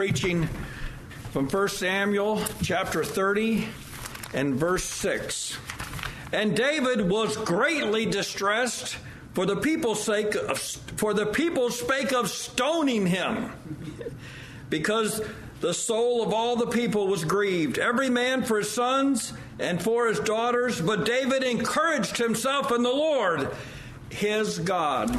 preaching from 1 Samuel chapter 30 and verse 6. And David was greatly distressed for the people's sake of, for the people spake of stoning him because the soul of all the people was grieved every man for his sons and for his daughters but David encouraged himself in the Lord his God